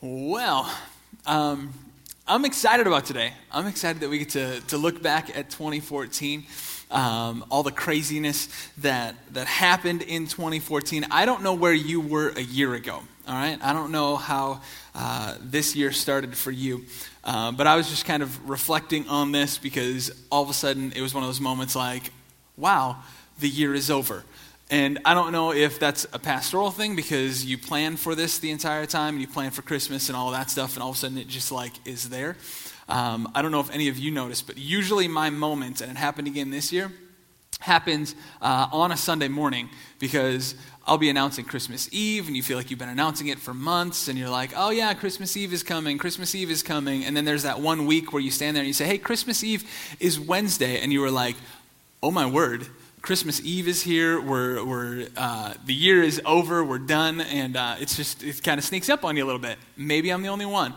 Well, um, I'm excited about today. I'm excited that we get to, to look back at 2014, um, all the craziness that, that happened in 2014. I don't know where you were a year ago, all right? I don't know how uh, this year started for you, uh, but I was just kind of reflecting on this because all of a sudden it was one of those moments like, wow, the year is over. And I don't know if that's a pastoral thing because you plan for this the entire time and you plan for Christmas and all that stuff, and all of a sudden it just like is there. Um, I don't know if any of you noticed, but usually my moment, and it happened again this year, happens uh, on a Sunday morning because I'll be announcing Christmas Eve, and you feel like you've been announcing it for months, and you're like, oh yeah, Christmas Eve is coming, Christmas Eve is coming. And then there's that one week where you stand there and you say, hey, Christmas Eve is Wednesday. And you were like, oh my word, Christmas Eve is here. We're, we're, uh, the year is over. We're done. And uh, it's just, it kind of sneaks up on you a little bit. Maybe I'm the only one.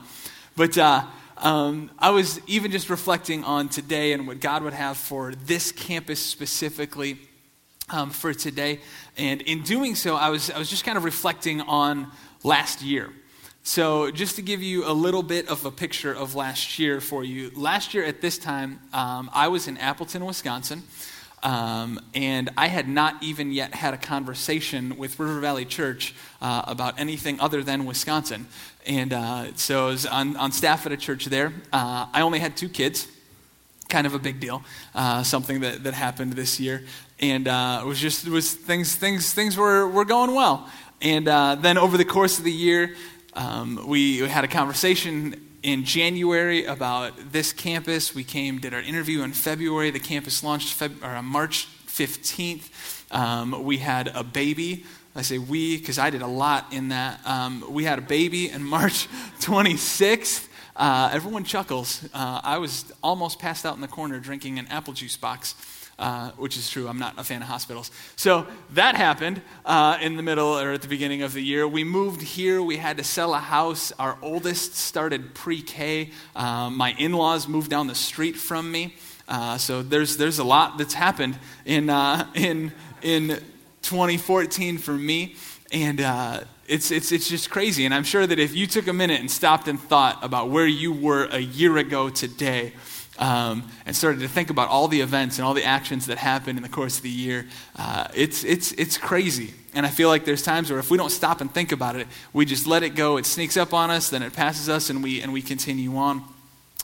But uh, um, I was even just reflecting on today and what God would have for this campus specifically um, for today. And in doing so, I was, I was just kind of reflecting on last year. So, just to give you a little bit of a picture of last year for you, last year at this time, um, I was in Appleton, Wisconsin. Um, and I had not even yet had a conversation with River Valley Church uh, about anything other than Wisconsin. And uh, so I was on, on staff at a church there. Uh, I only had two kids, kind of a big deal, uh, something that, that happened this year. And uh, it was just, it was things, things, things were, were going well. And uh, then over the course of the year, um, we had a conversation in January about this campus. We came, did our interview in February. The campus launched Feb- or March 15th. Um, we had a baby. I say we because I did a lot in that. Um, we had a baby on March 26th. Uh, everyone chuckles. Uh, I was almost passed out in the corner drinking an apple juice box uh, which is true. I'm not a fan of hospitals. So that happened uh, in the middle or at the beginning of the year. We moved here. We had to sell a house. Our oldest started pre K. Uh, my in laws moved down the street from me. Uh, so there's, there's a lot that's happened in, uh, in, in 2014 for me. And it's, it's, it's just crazy. And I'm sure that if you took a minute and stopped and thought about where you were a year ago today, um, and started to think about all the events and all the actions that happened in the course of the year, uh, it's, it's, it's crazy. And I feel like there's times where if we don't stop and think about it, we just let it go. It sneaks up on us, then it passes us, and we, and we continue on.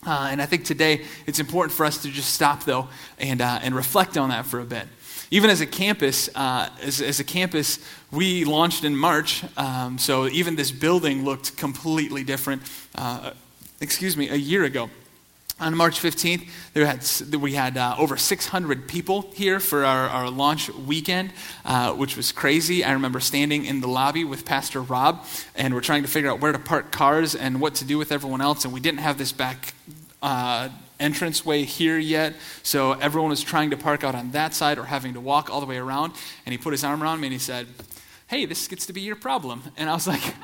Uh, and I think today it's important for us to just stop, though, and, uh, and reflect on that for a bit. Even as a campus, uh, as, as, a campus, we launched in March, um, so even this building looked completely different, uh, excuse me, a year ago. On March 15th, there had, we had uh, over 600 people here for our, our launch weekend, uh, which was crazy. I remember standing in the lobby with Pastor Rob, and we're trying to figure out where to park cars and what to do with everyone else, and we didn't have this back uh, entranceway here yet, so everyone was trying to park out on that side or having to walk all the way around. And he put his arm around me and he said, Hey, this gets to be your problem. And I was like,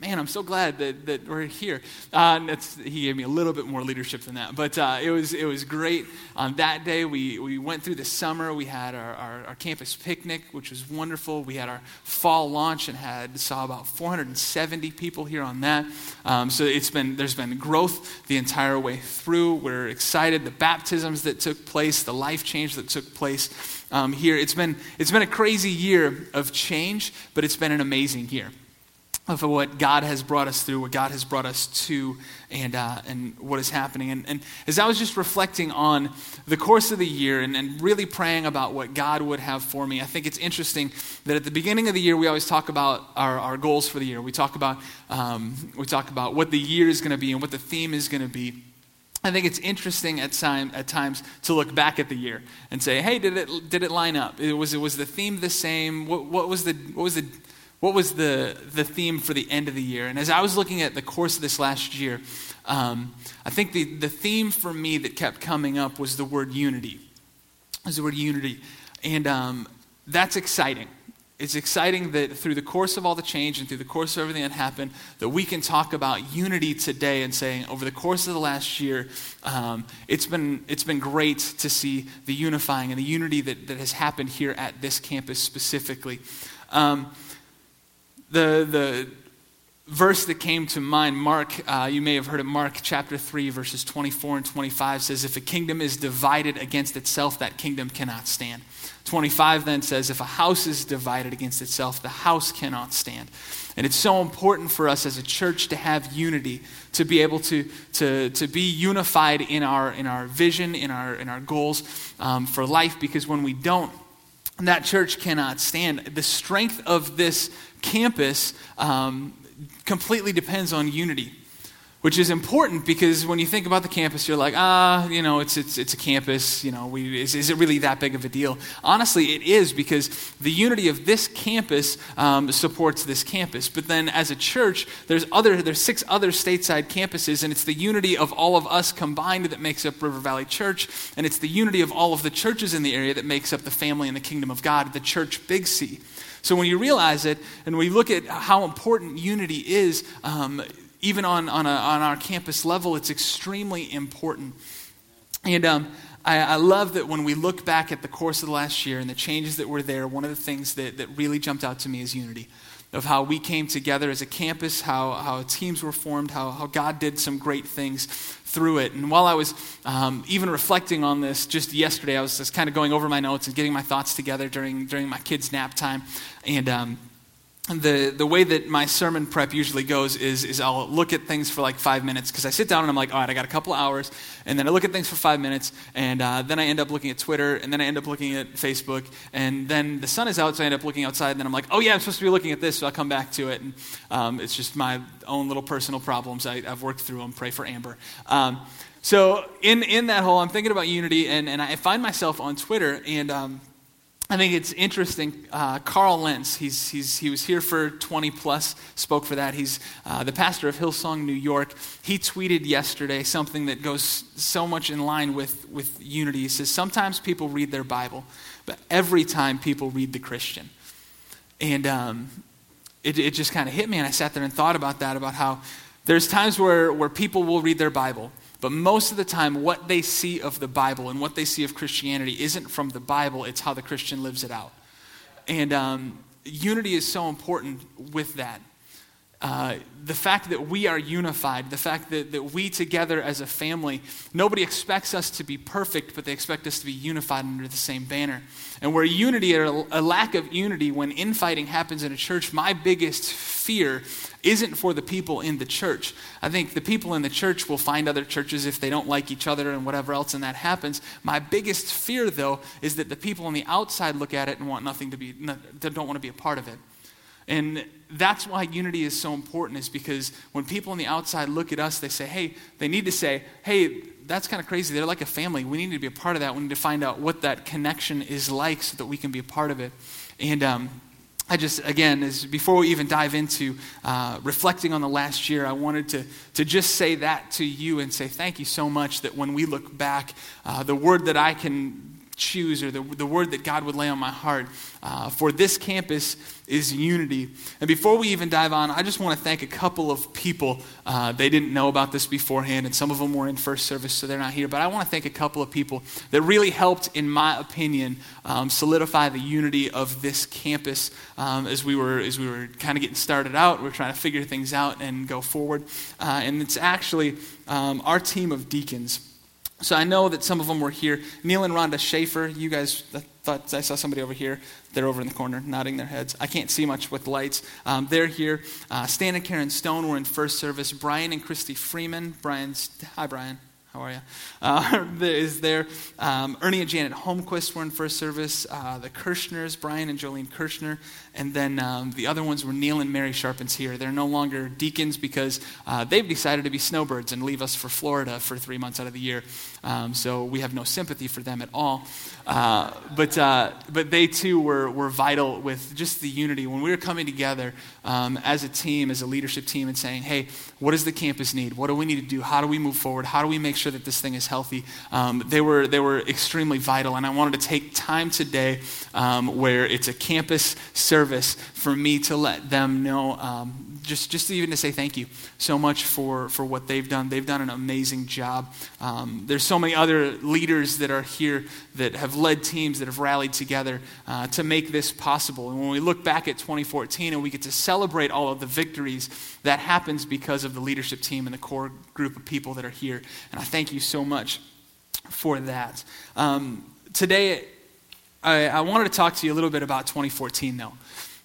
man, I'm so glad that, that we're here. Uh, he gave me a little bit more leadership than that. But uh, it, was, it was great. On that day, we, we went through the summer. We had our, our, our, campus picnic, which was wonderful. We had our fall launch and had saw about 470 people here on that. Um, so it's been, there's been growth the entire way through. We're excited. The baptisms that took place, the life change that took place um, here. It's been, it's been a crazy year of change, but it's been an amazing year of what God has brought us through, what God has brought us to, and, uh, and what is happening. And, and as I was just reflecting on the course of the year and, and really praying about what God would have for me, I think it's interesting that at the beginning of the year, we always talk about our, our goals for the year. We talk about, um, we talk about what the year is going to be and what the theme is going to be. I think it's interesting at, time, at times to look back at the year and say, hey, did it, did it line up? It was, it was the theme the same? What, what, was the, what was the what was the, the theme for the end of the year? And as I was looking at the course of this last year, um, I think the, the theme for me that kept coming up was the word unity. Was the word unity. And um, that's exciting. It's exciting that through the course of all the change and through the course of everything that happened, that we can talk about unity today and saying over the course of the last year, um, it's, been, it's been great to see the unifying and the unity that, that has happened here at this campus specifically. Um, the, the, verse that came to mind, Mark, uh, you may have heard of Mark chapter 3, verses 24 and 25 says, If a kingdom is divided against itself, that kingdom cannot stand. 25 then says, If a house is divided against itself, the house cannot stand. And it's so important for us as a church to have unity, to be able to, to, to be unified in our, in our vision, in our, in our goals um, for life, because when we don't, that church cannot stand. The strength of this campus um, completely depends on unity which is important because when you think about the campus, you're like, ah, you know, it's, it's, it's a campus, you know, we, is, is it really that big of a deal? Honestly, it is because the unity of this campus um, supports this campus. But then as a church, there's, other, there's six other stateside campuses, and it's the unity of all of us combined that makes up River Valley Church, and it's the unity of all of the churches in the area that makes up the family and the kingdom of God, the church Big C. So when you realize it, and we look at how important unity is, um, even on, on, a, on our campus level, it's extremely important. And um, I, I, love that when we look back at the course of the last year and the changes that were there, one of the things that, that really jumped out to me is unity of how we came together as a campus, how, how teams were formed, how, how God did some great things through it. And while I was um, even reflecting on this just yesterday, I was just kind of going over my notes and getting my thoughts together during, during my kids' nap time. And um, the, the way that my sermon prep usually goes is, is I'll look at things for like five minutes because I sit down and I'm like, all right, I got a couple hours. And then I look at things for five minutes. And uh, then I end up looking at Twitter. And then I end up looking at Facebook. And then the sun is out, so I end up looking outside. And then I'm like, oh, yeah, I'm supposed to be looking at this. So I'll come back to it. And um, it's just my own little personal problems. I, have worked through them. Pray for Amber. Um, so in, in that hole, I'm thinking about unity. And, and I find myself on Twitter. And. Um, I think it's interesting. Uh, Carl Lentz, he's, he's, he was here for 20 plus, spoke for that. He's uh, the pastor of Hillsong, New York. He tweeted yesterday something that goes so much in line with, with unity. He says, Sometimes people read their Bible, but every time people read the Christian. And um, it, it just kind of hit me, and I sat there and thought about that, about how there's times where, where people will read their Bible but most of the time, what they see of the Bible and what they see of Christianity isn't from the Bible, it's how the Christian lives it out. And um, unity is so important with that. Uh, the fact that we are unified, the fact that, that we together as a family, nobody expects us to be perfect, but they expect us to be unified under the same banner. And where unity or a lack of unity, when infighting happens in a church, my biggest fear isn't for the people in the church. I think the people in the church will find other churches if they don't like each other and whatever else, and that happens. My biggest fear, though, is that the people on the outside look at it and want nothing to be, don't want to be a part of it. And that's why unity is so important, is because when people on the outside look at us, they say, hey, they need to say, hey, that's kind of crazy. They're like a family. We need to be a part of that. We need to find out what that connection is like so that we can be a part of it. And um, I just, again, as before we even dive into uh, reflecting on the last year, I wanted to, to just say that to you and say thank you so much that when we look back, uh, the word that I can choose or the, the word that God would lay on my heart uh, for this campus is unity. And before we even dive on, I just want to thank a couple of people. Uh, they didn't know about this beforehand, and some of them were in first service, so they're not here. But I want to thank a couple of people that really helped, in my opinion, um, solidify the unity of this campus um, as we were as we were kind of getting started out. We are trying to figure things out and go forward. Uh, and it's actually um, our team of deacons. So I know that some of them were here. Neil and Rhonda Schaefer, you guys, I thought I saw somebody over here. They're over in the corner, nodding their heads. I can't see much with lights. Um, they're here. Uh, Stan and Karen Stone were in first service. Brian and Christy Freeman. Brian's, hi, Brian. How are you? Uh, is there um, Ernie and Janet Holmquist were in first service. Uh, the Kirschners, Brian and Jolene Kirschner, and then um, the other ones were Neil and Mary Sharpens here. They're no longer deacons because uh, they've decided to be snowbirds and leave us for Florida for three months out of the year. Um, so we have no sympathy for them at all. Uh, but uh, but they too were were vital with just the unity when we were coming together um, as a team, as a leadership team, and saying, hey, what does the campus need? What do we need to do? How do we move forward? How do we make sure that this thing is healthy? Um, they, were, they were extremely vital. And I wanted to take time today um, where it's a campus service for me to let them know um, just, just even to say thank you so much for, for what they've done. They've done an amazing job. Um, there's so many other leaders that are here that have led teams that have rallied together uh, to make this possible. And when we look back at 2014 and we get to celebrate all of the victories, that happens because of the leadership team and the core group of people that are here. And I thank you so much for that. Um, today, I, I wanted to talk to you a little bit about 2014, though.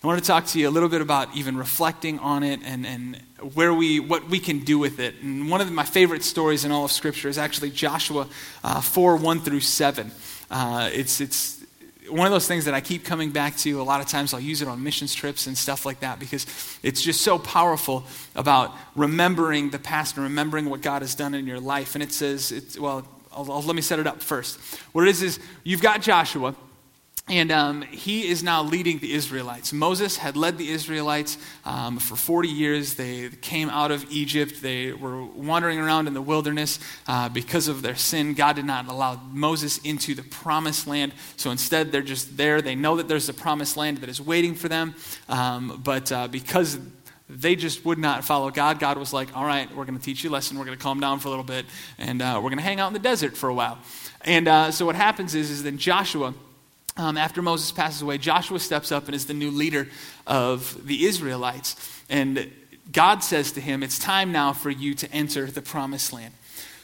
I wanted to talk to you a little bit about even reflecting on it and, and where we, what we can do with it. And one of my favorite stories in all of Scripture is actually Joshua uh, 4 1 through 7. Uh, it's, it's one of those things that I keep coming back to. A lot of times I'll use it on missions trips and stuff like that because it's just so powerful about remembering the past and remembering what God has done in your life. And it says, it's, well, I'll, I'll, let me set it up first. What it is is you've got Joshua and um, he is now leading the Israelites. Moses had led the Israelites um, for 40 years. They came out of Egypt. They were wandering around in the wilderness uh, because of their sin. God did not allow Moses into the promised land. So instead, they're just there. They know that there's a promised land that is waiting for them. Um, but uh, because they just would not follow God. God was like, all right, we're going to teach you a lesson. We're going to calm down for a little bit, and uh, we're going to hang out in the desert for a while. And uh, so what happens is, is then Joshua um, after Moses passes away, Joshua steps up and is the new leader of the Israelites. And God says to him, It's time now for you to enter the promised land.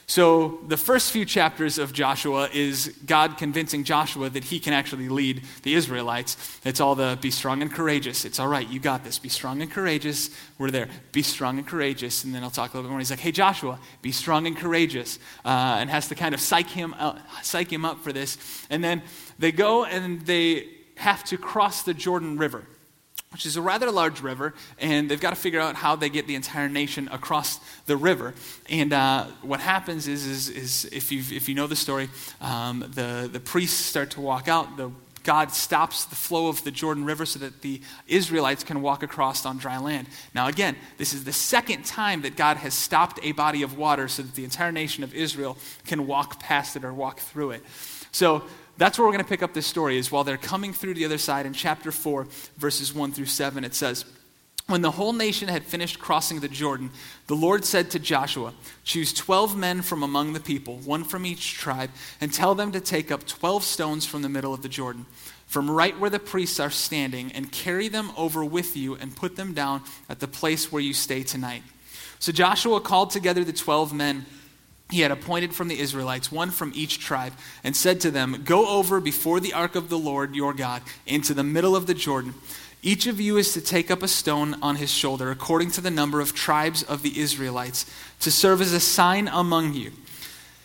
So, the first few chapters of Joshua is God convincing Joshua that he can actually lead the Israelites. It's all the be strong and courageous. It's all right, you got this. Be strong and courageous. We're there. Be strong and courageous. And then I'll talk a little bit more. He's like, hey, Joshua, be strong and courageous. Uh, and has to kind of psych him, out, psych him up for this. And then they go and they have to cross the Jordan River which is a rather large river, and they've got to figure out how they get the entire nation across the river. And uh, what happens is, is, is if, you if you know the story, um, the, the priests start to walk out. The, God stops the flow of the Jordan River so that the Israelites can walk across on dry land. Now, again, this is the second time that God has stopped a body of water so that the entire nation of Israel can walk past it or walk through it. So, that's where we're going to pick up this story is while they're coming through the other side in chapter 4 verses 1 through 7 it says when the whole nation had finished crossing the jordan the lord said to joshua choose 12 men from among the people one from each tribe and tell them to take up 12 stones from the middle of the jordan from right where the priests are standing and carry them over with you and put them down at the place where you stay tonight so joshua called together the 12 men he had appointed from the Israelites, one from each tribe, and said to them, Go over before the ark of the Lord your God into the middle of the Jordan. Each of you is to take up a stone on his shoulder, according to the number of tribes of the Israelites, to serve as a sign among you.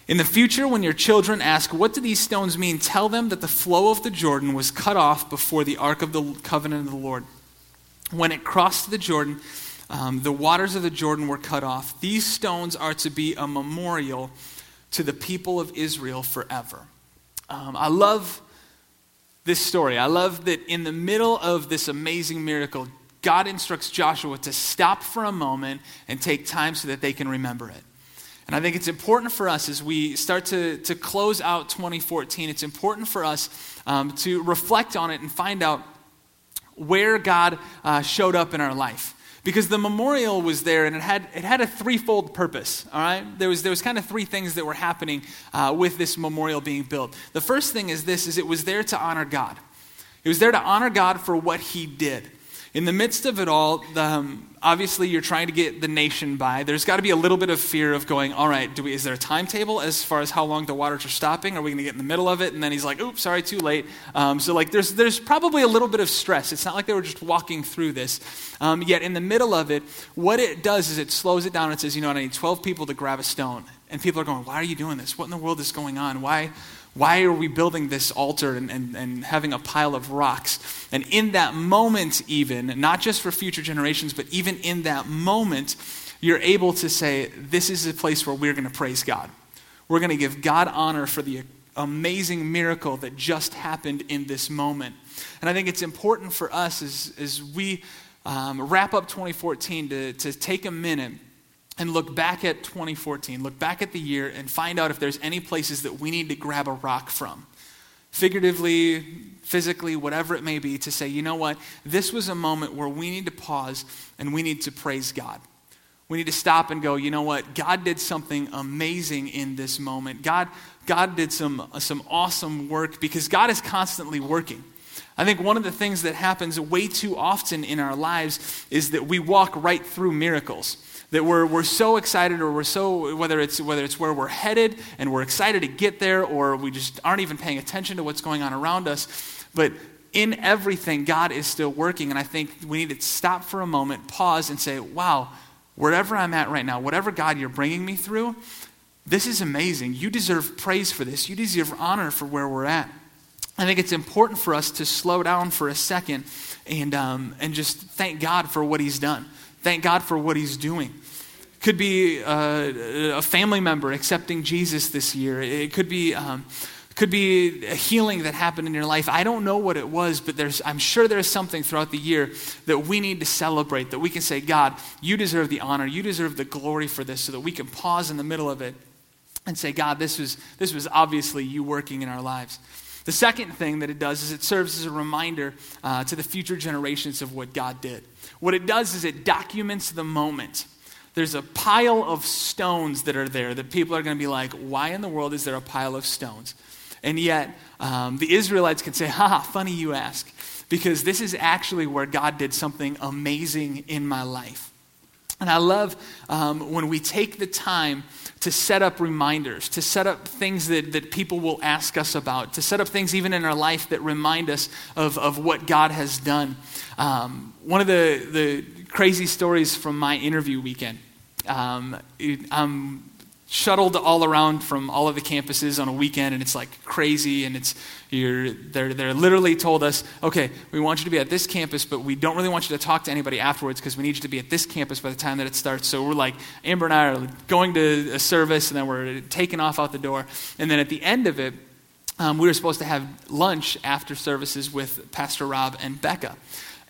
In the future, when your children ask, What do these stones mean? tell them that the flow of the Jordan was cut off before the ark of the covenant of the Lord. When it crossed the Jordan, um, the waters of the Jordan were cut off. These stones are to be a memorial to the people of Israel forever. Um, I love this story. I love that in the middle of this amazing miracle, God instructs Joshua to stop for a moment and take time so that they can remember it. And I think it's important for us as we start to, to close out 2014, it's important for us um, to reflect on it and find out where God uh, showed up in our life because the memorial was there and it had, it had a threefold purpose all right? There was, there was kind of three things that were happening uh, with this memorial being built. The first thing is this is it was there to honor god. It was there to honor god for what he did in the midst of it all, um, obviously you're trying to get the nation by. There's got to be a little bit of fear of going, all right, we, is there a timetable as far as how long the waters are stopping? Are we going to get in the middle of it? And then he's like, oops, sorry, too late. Um, so, like, there's, there's probably a little bit of stress. It's not like they were just walking through this. Um, yet, in the middle of it, what it does is it slows it down and says, you know what, I need 12 people to grab a stone. And people are going, why are you doing this? What in the world is going on? Why? Why are we building this altar and, and, and having a pile of rocks? And in that moment, even, not just for future generations, but even in that moment, you're able to say, This is a place where we're going to praise God. We're going to give God honor for the amazing miracle that just happened in this moment. And I think it's important for us as, as we um, wrap up 2014 to, to take a minute and look back at 2014, look back at the year, and find out if there's any places that we need to grab a rock from. figuratively, physically, whatever it may be, to say, you know what, this was a moment where we need to pause and we need to praise God. We need to stop and go, you know what, God did something amazing in this moment. God, God did some, some awesome work because God is constantly working. I think one of the things that happens way too often in our lives is that we walk right through miracles. That we're, we're so excited, or we're so, whether it's, whether it's where we're headed and we're excited to get there, or we just aren't even paying attention to what's going on around us. But in everything, God is still working. And I think we need to stop for a moment, pause, and say, wow, wherever I'm at right now, whatever God you're bringing me through, this is amazing. You deserve praise for this. You deserve honor for where we're at. I think it's important for us to slow down for a second and, um, and just thank God for what He's done. Thank God for what He's doing. Could be uh, a family member accepting Jesus this year. It could be. Um, could be a healing that happened in your life. I don't know what it was, but there's, I'm sure there's something throughout the year that we need to celebrate, that we can say, God, you deserve the honor, you deserve the glory for this, so that we can pause in the middle of it and say, God, this was, this was obviously you working in our lives. The second thing that it does is it serves as a reminder uh, to the future generations of what God did. What it does is it documents the moment. There's a pile of stones that are there that people are going to be like, why in the world is there a pile of stones? And yet, um, the Israelites can say, ha, funny you ask, because this is actually where God did something amazing in my life. And I love um, when we take the time to set up reminders, to set up things that, that people will ask us about, to set up things even in our life that remind us of, of what God has done. Um, one of the, the crazy stories from my interview weekend. Um, I'm shuttled all around from all of the campuses on a weekend and it's like crazy and it's you're they're, they're literally told us okay we want you to be at this campus but we don't really want you to talk to anybody afterwards because we need you to be at this campus by the time that it starts. So we're like amber and i are going to a service and then we're taking off out the door. And then at the end of it um, we were supposed to have lunch after services with pastor rob and becca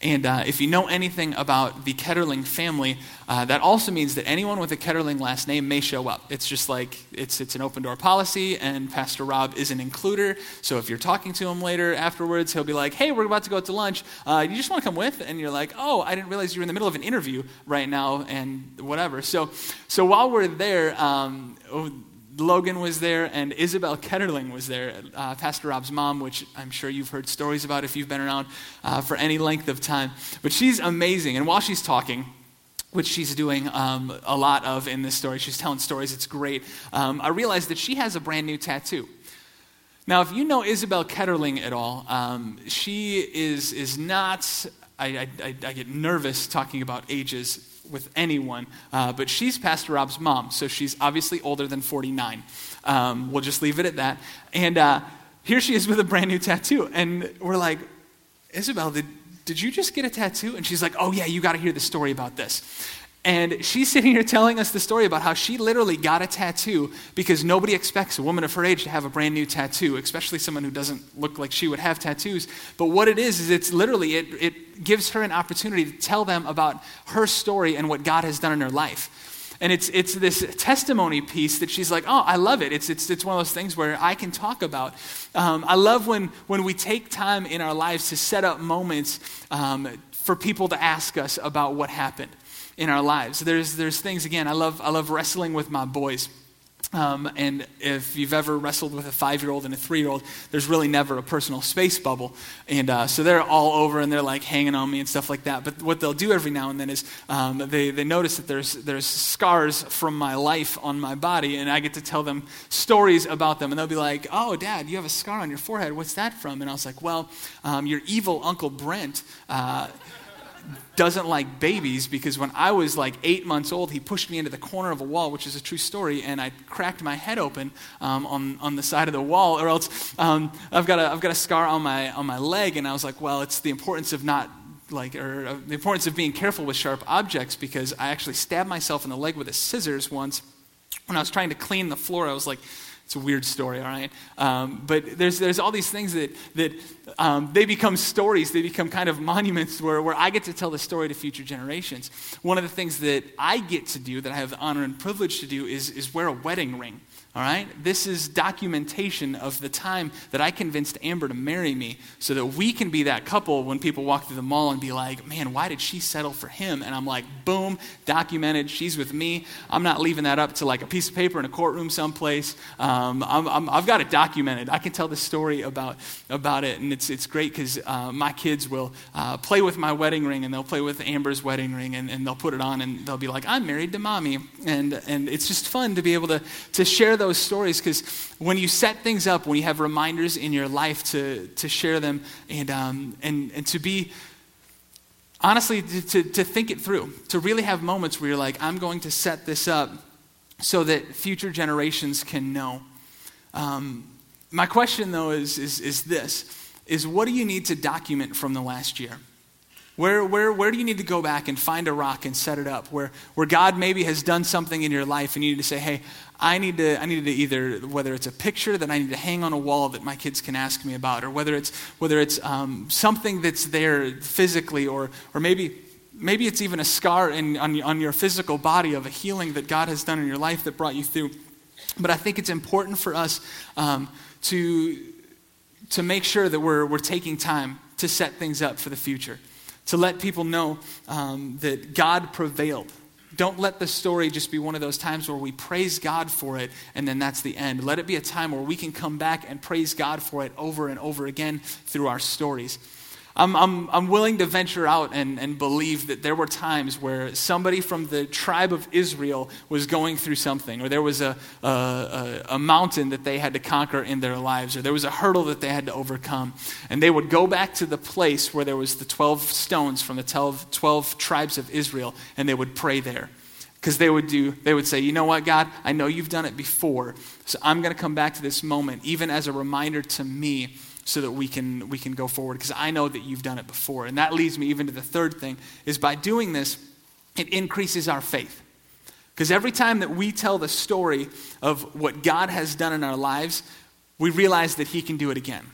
and uh, if you know anything about the Ketterling family, uh, that also means that anyone with a Ketterling last name may show up. It's just like it's, it's an open door policy, and Pastor Rob is an includer. So if you're talking to him later afterwards, he'll be like, hey, we're about to go out to lunch. Uh, you just want to come with? And you're like, oh, I didn't realize you're in the middle of an interview right now, and whatever. So, so while we're there, um, oh, Logan was there and Isabel Ketterling was there, uh, Pastor Rob's mom, which I'm sure you've heard stories about if you've been around uh, for any length of time. But she's amazing. And while she's talking, which she's doing um, a lot of in this story, she's telling stories, it's great. Um, I realized that she has a brand new tattoo. Now, if you know Isabel Ketterling at all, um, she is, is not, I, I, I get nervous talking about ages with anyone, uh, but she's Pastor Rob's mom, so she's obviously older than 49. Um, we'll just leave it at that. And uh, here she is with a brand new tattoo. And we're like, Isabel, did, did you just get a tattoo? And she's like, oh, yeah, you got to hear the story about this. And she's sitting here telling us the story about how she literally got a tattoo because nobody expects a woman of her age to have a brand new tattoo, especially someone who doesn't look like she would have tattoos. But what it is, is it's literally, it, it gives her an opportunity to tell them about her story and what God has done in her life. And it's, it's this testimony piece that she's like, oh, I love it. It's, it's, it's one of those things where I can talk about. Um, I love when, when we take time in our lives to set up moments um, for people to ask us about what happened in our lives. There's, there's things, again, I love, I love wrestling with my boys. Um, and if you've ever wrestled with a five year old and a three year old, there's really never a personal space bubble. And uh, so they're all over and they're like hanging on me and stuff like that. But what they'll do every now and then is um, they, they notice that there's, there's scars from my life on my body, and I get to tell them stories about them. And they'll be like, Oh, dad, you have a scar on your forehead. What's that from? And I was like, Well, um, your evil Uncle Brent. Uh, doesn't like babies because when I was like eight months old, he pushed me into the corner of a wall, which is a true story, and I cracked my head open um, on, on the side of the wall. Or else um, I've, got a, I've got a scar on my, on my leg, and I was like, well, it's the importance of not like, or uh, the importance of being careful with sharp objects because I actually stabbed myself in the leg with a scissors once when I was trying to clean the floor. I was like, it's a weird story, all right? Um, but there's, there's all these things that, that um, they become stories. They become kind of monuments where, where I get to tell the story to future generations. One of the things that I get to do, that I have the honor and privilege to do, is, is wear a wedding ring All right? This is documentation of the time that I convinced Amber to marry me so that we can be that couple when people walk through the mall and be like, man, why did she settle for him? And I'm like, boom, documented. She's with me. I'm not leaving that up to like a piece of paper in a courtroom someplace. Um, i have got it documented. I can tell the story about, about it. And it's, it's great because uh, my kids will uh, play with my wedding ring and they'll play with Amber's wedding ring and, and they'll put it on and they'll be like, I'm married to mommy. And, and it's just fun to be able to, to share those stories because when you set things up, when you have reminders in your life to, to share them and, um, and, and to be, honestly, to, to think it through, to really have moments where you're like, I'm going to set this up so that future generations can know. Um, my question, though, is, is, is this is what do you need to document from the last year? Where, where, where do you need to go back and find a rock and set it up? Where, where God maybe has done something in your life and you need to say, hey, I need, to, I need to either, whether it's a picture that I need to hang on a wall that my kids can ask me about, or whether it's, whether it's um, something that's there physically, or, or maybe, maybe it's even a scar in, on, on your physical body of a healing that God has done in your life that brought you through. But I think it's important for us um, to, to make sure that we're, we're taking time to set things up for the future to let people know um, that God prevailed. Don't let the story just be one of those times where we praise God for it and then that's the end. Let it be a time where we can come back and praise God for it over and over again through our stories. I'm, I'm, I'm willing to venture out and, and believe that there were times where somebody from the tribe of Israel was going through something, or there was a, a, a, mountain that they had to conquer in their lives, or there was a hurdle that they had to overcome. And they would go back to the place where there was the 12 stones from the 12, 12 tribes of Israel, and they would pray there. Because they would do they would say you know what god? I know you've done it before. So i'm going to come back to this moment even as a reminder to me so that we can we can go forward because I know that you've done it before. And that leads me even to the third thing is by doing this it increases our faith. Because every time that we tell the story of what God has done in our lives, we realize that he can do it again.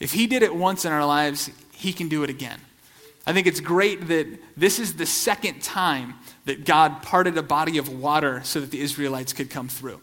If he did it once in our lives, he can do it again. I think it's great that this is the second time that God parted a body of water so that the Israelites could come through.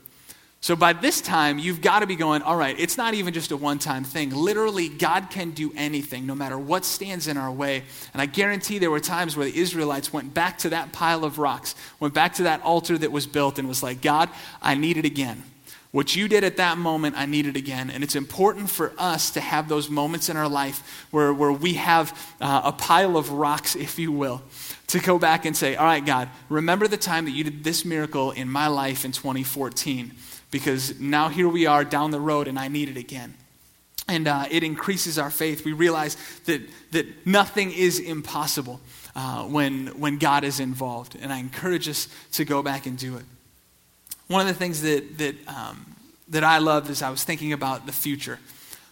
So by this time, you've got to be going, all right, it's not even just a one time thing. Literally, God can do anything, no matter what stands in our way. And I guarantee there were times where the Israelites went back to that pile of rocks, went back to that altar that was built, and was like, God, I need it again. What you did at that moment, I need it again. And it's important for us to have those moments in our life where, where we have uh, a pile of rocks, if you will, to go back and say, All right, God, remember the time that you did this miracle in my life in 2014 because now here we are down the road and I need it again. And uh, it increases our faith. We realize that, that nothing is impossible uh, when, when God is involved. And I encourage us to go back and do it. One of the things that, that, um, that I loved is I was thinking about the future.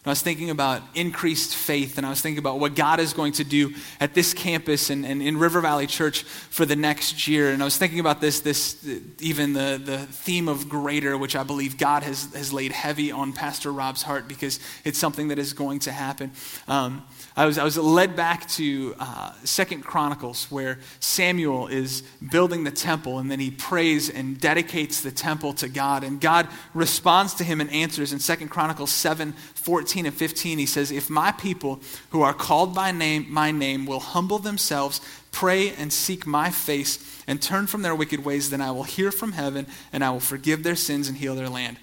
I was thinking about increased faith, and I was thinking about what God is going to do at this campus and, and in River Valley Church for the next year. And I was thinking about this, this even the, the theme of greater, which I believe God has, has laid heavy on Pastor Rob's heart because it's something that is going to happen. Um, I was, I was led back to uh, Second Chronicles, where Samuel is building the temple, and then he prays and dedicates the temple to God. And God responds to him and answers. In Second Chronicles 7 14 and 15, he says, If my people who are called by name, my name will humble themselves, pray and seek my face, and turn from their wicked ways, then I will hear from heaven, and I will forgive their sins and heal their land.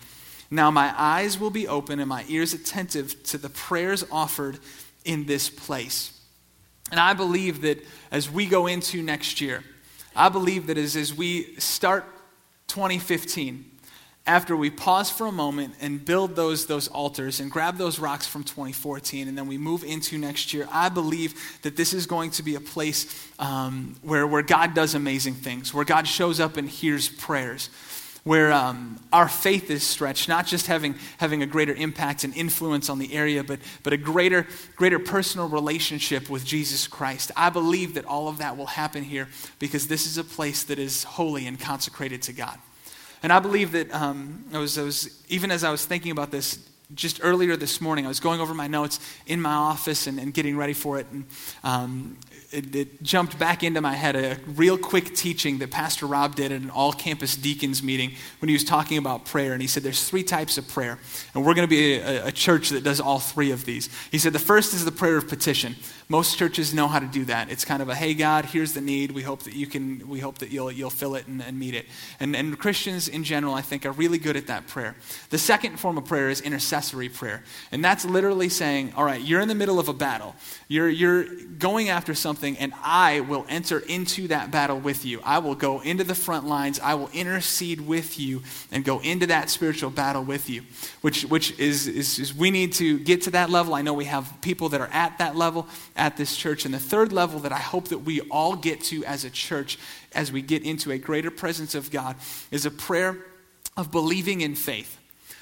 Now my eyes will be open and my ears attentive to the prayers offered in this place. And I believe that as we go into next year, I believe that as, as we start 2015, after we pause for a moment and build those, those altars and grab those rocks from 2014 and then we move into next year, I believe that this is going to be a place um, where, where God does amazing things, where God shows up and hears prayers where um, our faith is stretched, not just having, having a greater impact and influence on the area, but, but a greater, greater personal relationship with Jesus Christ. I believe that all of that will happen here because this is a place that is holy and consecrated to God. And I believe that um, I, was, I was, even as I was thinking about this just earlier this morning, I was going over my notes in my office and, and getting ready for it. And um, it, it, jumped back into my head a real quick teaching that Pastor Rob did at an all campus deacons meeting when he was talking about prayer. And he said there's three types of prayer. And we're going to be a, a church that does all three of these. He said the first is the prayer of petition. Most churches know how to do that. It's kind of a, hey, God, here's the need. We hope that you can, we hope that you'll, you'll fill it and, and meet it. And, and Christians in general, I think, are really good at that prayer. The second form of prayer is intercessory prayer. And that's literally saying, all right, you're in the middle of a battle. You're, you're going after something, and I will enter into that battle with you. I will go into the front lines. I will intercede with you and go into that spiritual battle with you, which, which is, is, is we need to get to that level. I know we have people that are at that level at this church. And the third level that I hope that we all get to as a church as we get into a greater presence of God is a prayer of believing in faith.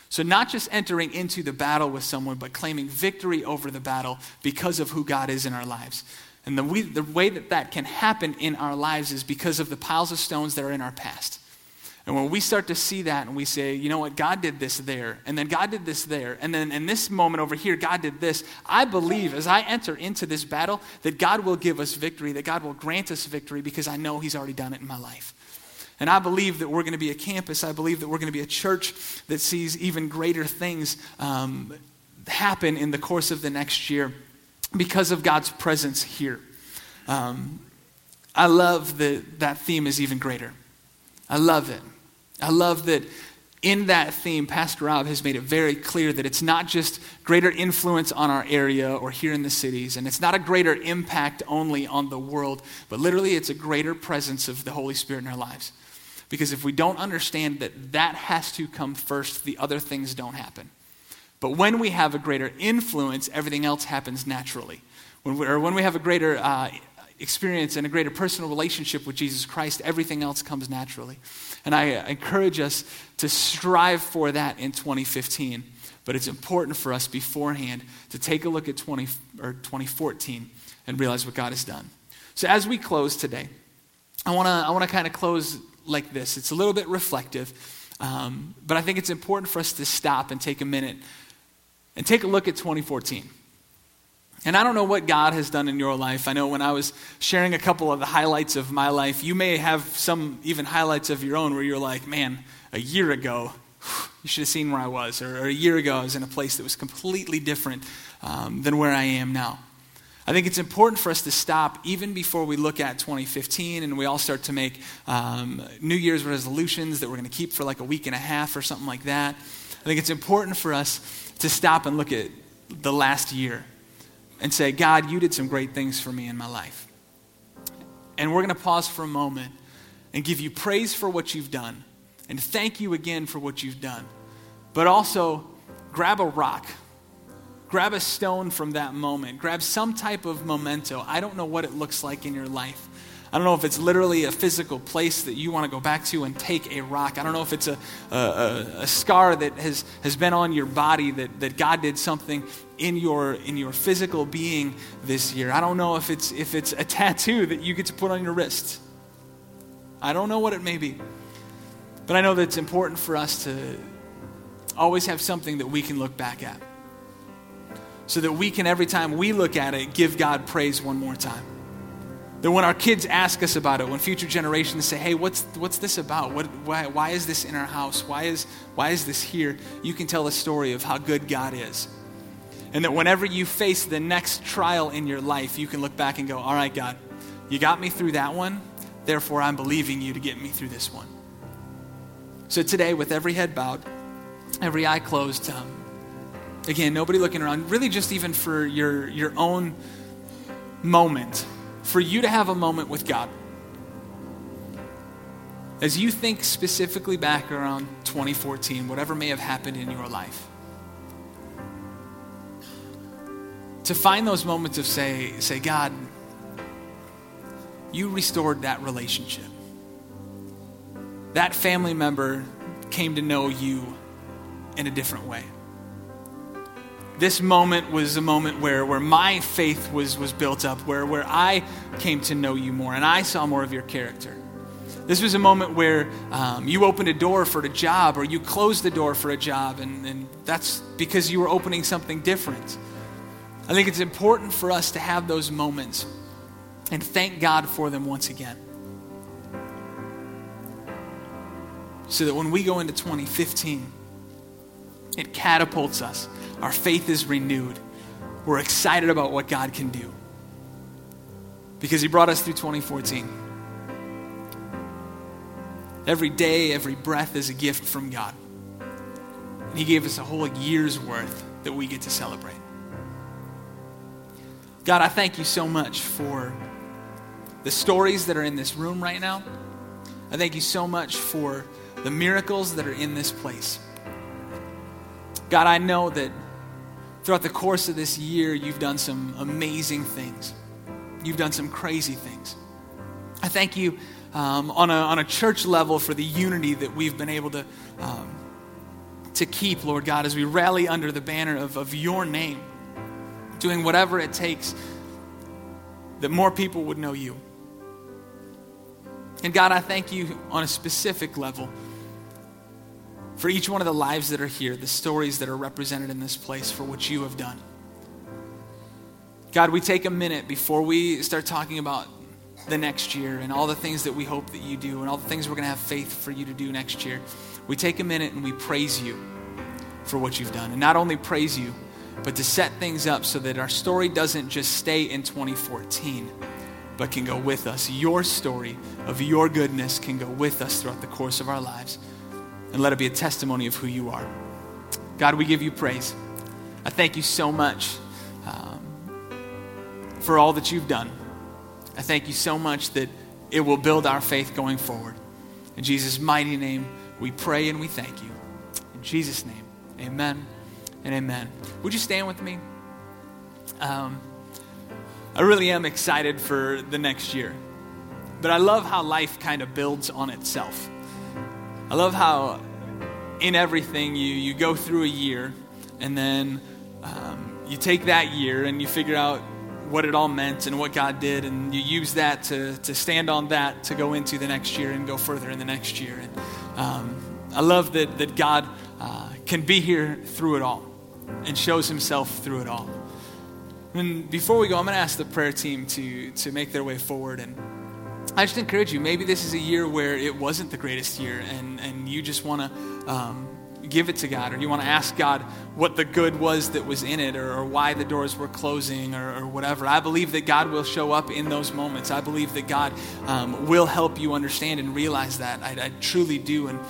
So, not just entering into the battle with someone, but claiming victory over the battle because of who God is in our lives. And the, we, the way that that can happen in our lives is because of the piles of stones that are in our past. And when we start to see that and we say, you know what, God did this there, and then God did this there, and then in this moment over here, God did this, I believe as I enter into this battle that God will give us victory, that God will grant us victory because I know He's already done it in my life. And I believe that we're going to be a campus, I believe that we're going to be a church that sees even greater things um, happen in the course of the next year because of God's presence here. Um, I love that that theme is even greater. I love it. I love that in that theme, Pastor Rob has made it very clear that it's not just greater influence on our area or here in the cities, and it's not a greater impact only on the world, but literally it's a greater presence of the Holy Spirit in our lives. Because if we don't understand that that has to come first, the other things don't happen. But when we have a greater influence, everything else happens naturally. When we, or when we have a greater uh, experience and a greater personal relationship with Jesus Christ, everything else comes naturally. And I encourage us to strive for that in 2015. But it's important for us beforehand to take a look at 20, or 2014 and realize what God has done. So as we close today, I want to I wanna kind of close like this. It's a little bit reflective, um, but I think it's important for us to stop and take a minute and take a look at 2014. And I don't know what God has done in your life. I know when I was sharing a couple of the highlights of my life, you may have some even highlights of your own where you're like, man, a year ago, you should have seen where I was. Or, a year ago, I was in a place that was completely different um, than where I am now. I think it's important for us to stop even before we look at 2015 and we all start to make um, New Year's resolutions that we're going to keep for like a week and a half or something like that. I think it's important for us to stop and look at the last year and say, God, you did some great things for me in my life. And we're going to pause for a moment and give you praise for what you've done and thank you again for what you've done. But also, grab a rock, grab a stone from that moment, grab some type of memento. I don't know what it looks like in your life. I don't know if it's literally a physical place that you want to go back to and take a rock. I don't know if it's a, a, a, scar that has, has been on your body that, that God did something in your, in your physical being this year. I don't know if it's, if it's a tattoo that you get to put on your wrist. I don't know what it may be. But I know that it's important for us to always have something that we can look back at. So that we can, every time we look at it, give God praise one more time. That when our kids ask us about it, when future generations say, hey, what's, what's this about? What, why, why is this in our house? Why is, why is this here? You can tell a story of how good God is. And that whenever you face the next trial in your life, you can look back and go, all right, God, you got me through that one, therefore I'm believing you to get me through this one. So today, with every head bowed, every eye closed, um, again, nobody looking around, really just even for your, your own moment for you to have a moment with God. As you think specifically back around 2014, whatever may have happened in your life, to find those moments of say, say, God, you restored that relationship. That family member came to know you in a different way this moment was a moment where, where my faith was, was built up, where, where I came to know you more and I saw more of your character. This was a moment where um, you opened a door for a job or you closed the door for a job, and, and that's because you were opening something different. I think it's important for us to have those moments and thank God for them once again. So that when we go into 2015, it catapults us. Our faith is renewed. We're excited about what God can do. Because He brought us through 2014. Every day, every breath is a gift from God. And He gave us a whole year's worth that we get to celebrate. God, I thank you so much for the stories that are in this room right now. I thank you so much for the miracles that are in this place. God, I know that throughout the course of this year, you've done some amazing things. You've done some crazy things. I thank you um, on, a, on a church level for the unity that we've been able to, um, to keep, Lord God, as we rally under the banner of, of your name, doing whatever it takes that more people would know you. And God, I thank you on a specific level for each one of the lives that are here, the stories that are represented in this place for what you have done. God, we take a minute before we start talking about the next year and all the things that we hope that you do and all the things we're going to have faith for you to do next year. We take a minute and we praise you for what you've done. And not only praise you, but to set things up so that our story doesn't just stay in 2014 but can go with us. Your story of your goodness can go with us throughout the course of our lives. And let it be a testimony of who you are. God, we give you praise. I thank you so much um, for all that you've done. I thank you so much that it will build our faith going forward. In Jesus' mighty name, we pray and we thank you. In Jesus' name, amen and amen. Would you stand with me? Um, I really am excited for the next year. But I love how life kind of builds on itself. I love how in everything you, you go through a year and then um, you take that year and you figure out what it all meant and what God did, and you use that to, to stand on that to go into the next year and go further in the next year. And um, I love that, that God uh, can be here through it all and shows himself through it all. And before we go, I'm going to ask the prayer team to, to make their way forward. And I just encourage you, maybe this is a year where it wasn't the greatest year, and, and you just want to um, give it to God, or you want to ask God what the good was that was in it, or, or why the doors were closing, or, or, whatever. I believe that God will show up in those moments. I believe that God um, will help you understand and realize that. I, I truly do, and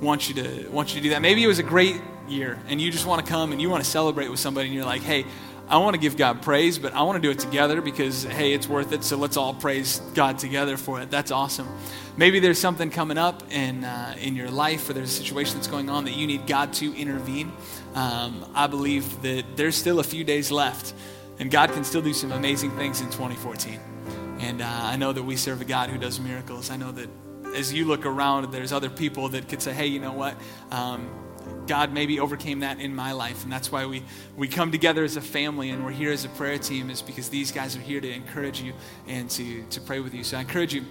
want you to want you to do that. Maybe it was a great year, and you just want to come and you want to celebrate with somebody, and you're like, hey. I want to give God praise, but I want to do it together because, hey, it's worth it. So let's all praise God together for it. That's awesome. Maybe there's something coming up in, uh, in your life or there's a situation that's going on that you need God to intervene. Um, I believe that there's still a few days left, and God can still do some amazing things in 2014. And uh, I know that we serve a God who does miracles. I know that as you look around, there's other people that could say, hey, you know what? Um, God maybe overcame that in my life. And that's why we, we come together as a family and we're here as a prayer team, is because these guys are here to encourage you and to, to pray with you. So I encourage you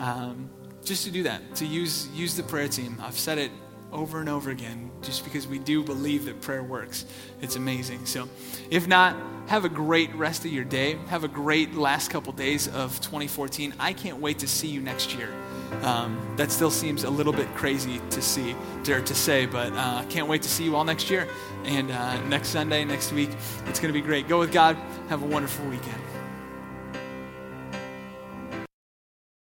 um, just to do that, to use, use the prayer team. I've said it over and over again just because we do believe that prayer works. It's amazing. So, if not, have a great rest of your day. Have a great last couple days of 2014. I can't wait to see you next year. Um, that still seems a little bit crazy to see, or to say, but uh, can't wait to see you all next year. And uh, next Sunday, next week, it's going to be great. Go with God. Have a wonderful weekend.